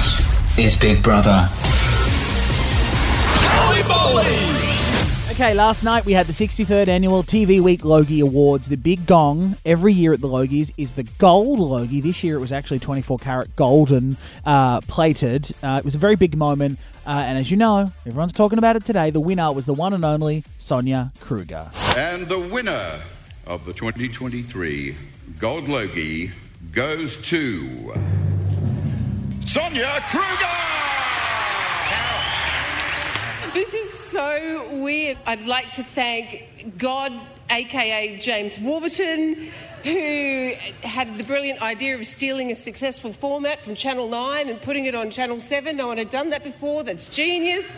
This is Big Brother. Okay, last night we had the 63rd annual TV Week Logie Awards. The big gong every year at the Logies is the gold Logie. This year it was actually 24 karat golden uh, plated. Uh, it was a very big moment, uh, and as you know, everyone's talking about it today. The winner was the one and only Sonia Kruger. And the winner of the 2023 Gold Logie goes to Sonia Kruger! This is so weird. I'd like to thank God, aka James Warburton, who had the brilliant idea of stealing a successful format from Channel 9 and putting it on Channel 7. No one had done that before. That's genius.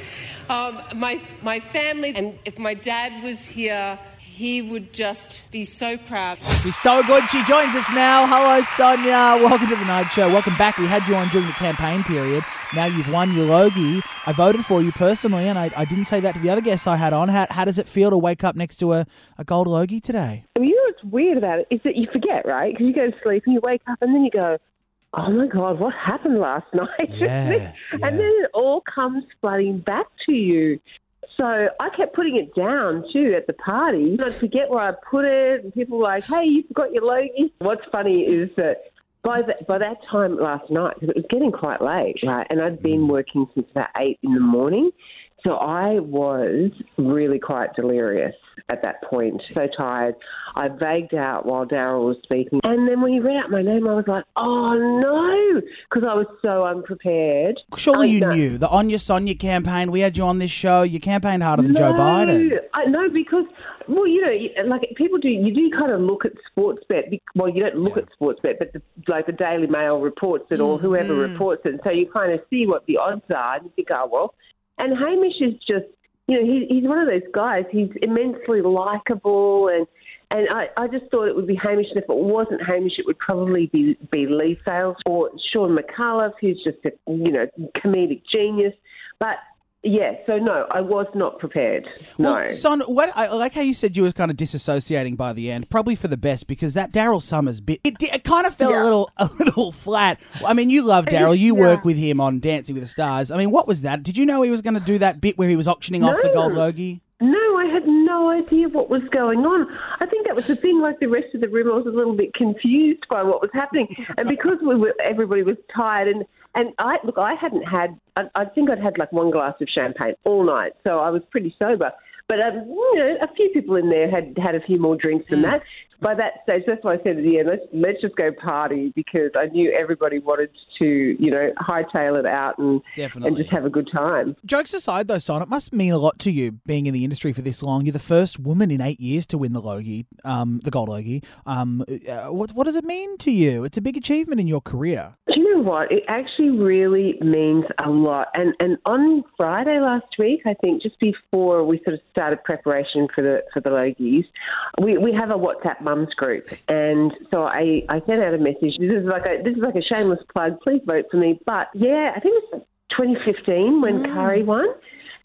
Um, my, my family, and if my dad was here, he would just be so proud. She's so good. She joins us now. Hello, Sonia. Welcome to the Night Show. Welcome back. We had you on during the campaign period. Now you've won your Logie. I voted for you personally, and I, I didn't say that to the other guests I had on. How, how does it feel to wake up next to a, a gold Logie today? I you know what's weird about it is that you forget, right? Because you go to sleep and you wake up and then you go, oh my God, what happened last night? Yeah, yeah. and then it all comes flooding back to you. So I kept putting it down too at the party. I'd forget where I put it, and people were like, hey, you forgot your Logie. What's funny is that by, the, by that time last night, because it was getting quite late, right, and I'd been mm. working since about 8 in the morning, so I was really quite delirious at that point, so tired. I vagued out while Daryl was speaking. And then when he read out my name, I was like, oh no, because I was so unprepared. Surely you know. knew the On Your Sonia campaign. We had you on this show. You campaigned harder than Joe Biden. I know because, well, you know, like people do, you do kind of look at Sportsbet. Well, you don't look at Sportsbet, but the, like the Daily Mail reports it or whoever mm-hmm. reports it. And so you kind of see what the odds are and you think, oh, well. And Hamish is just, you know, he, he's one of those guys. He's immensely likable and. And I, I just thought it would be Hamish, and if it wasn't Hamish, it would probably be, be Leigh Sales or Shaun Micallef, who's just a you know comedic genius. But yeah, so no, I was not prepared. No. Well, Son, what I like how you said you were kind of disassociating by the end, probably for the best because that Daryl Somers bit it, it kind of fell a little a little flat. I mean, you love Daryl, you Yeah. work with him on Dancing with the Stars. I mean, what was that? Did you know he was going to do that bit where he was auctioning off the gold Logie? Had no idea what was going on. I think that was the thing. Like the rest of the room, I was a little bit confused by what was happening, and because we were, everybody was tired, and and I look, I hadn't had. I, I think I'd had like one glass of champagne all night, so I was pretty sober. But um, you know, a few people in there had had a few more drinks than that. By that stage, that's why I said at the end, let's let's just go party because I knew everybody wanted to, you know, hightail it out and Definitely. and just have a good time. Jokes aside, though, Son, it must mean a lot to you being in the industry for this long. You're the first woman in eight years to win the Logie, um, the gold Logie. Um, uh, what what does it mean to you? It's a big achievement in your career. You know what? It actually really means a lot. And and on Friday last week, I think just before we sort of started preparation for the for the Logies, we, we have a WhatsApp mums group, and so I, I sent out a message. This is like a this is like a shameless plug. Please vote for me. But yeah, I think it's 2015 when mm. Carrie won,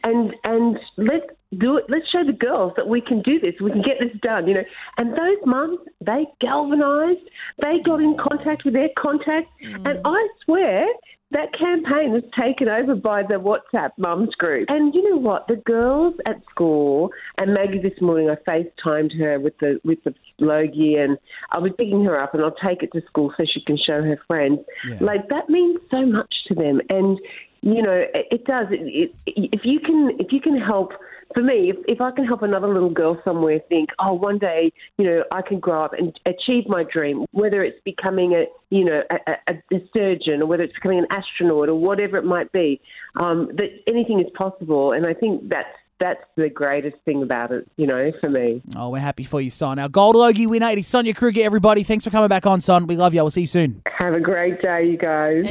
and and let's do it. Let's show the girls that we can do this. We can get this done. You know, and those mums they galvanised. They got in contact with their contacts, mm. and I swear. That campaign was taken over by the WhatsApp mums group. And you know what? The girls at school and Maggie this morning I FaceTimed her with the with the Logie and I'll be picking her up and I'll take it to school so she can show her friends. Yeah. Like that means so much to them and you know it, it does it, it, if you can if you can help for me if, if i can help another little girl somewhere think oh one day you know i can grow up and achieve my dream whether it's becoming a you know a, a, a surgeon or whether it's becoming an astronaut or whatever it might be um, that anything is possible and i think that's that's the greatest thing about it you know for me Oh, we're happy for you, Son. Our gold Logie winner, it is Sonia Kruger, everybody. Thanks for coming back on, Son. We love you. We'll see you soon. have a great day you guys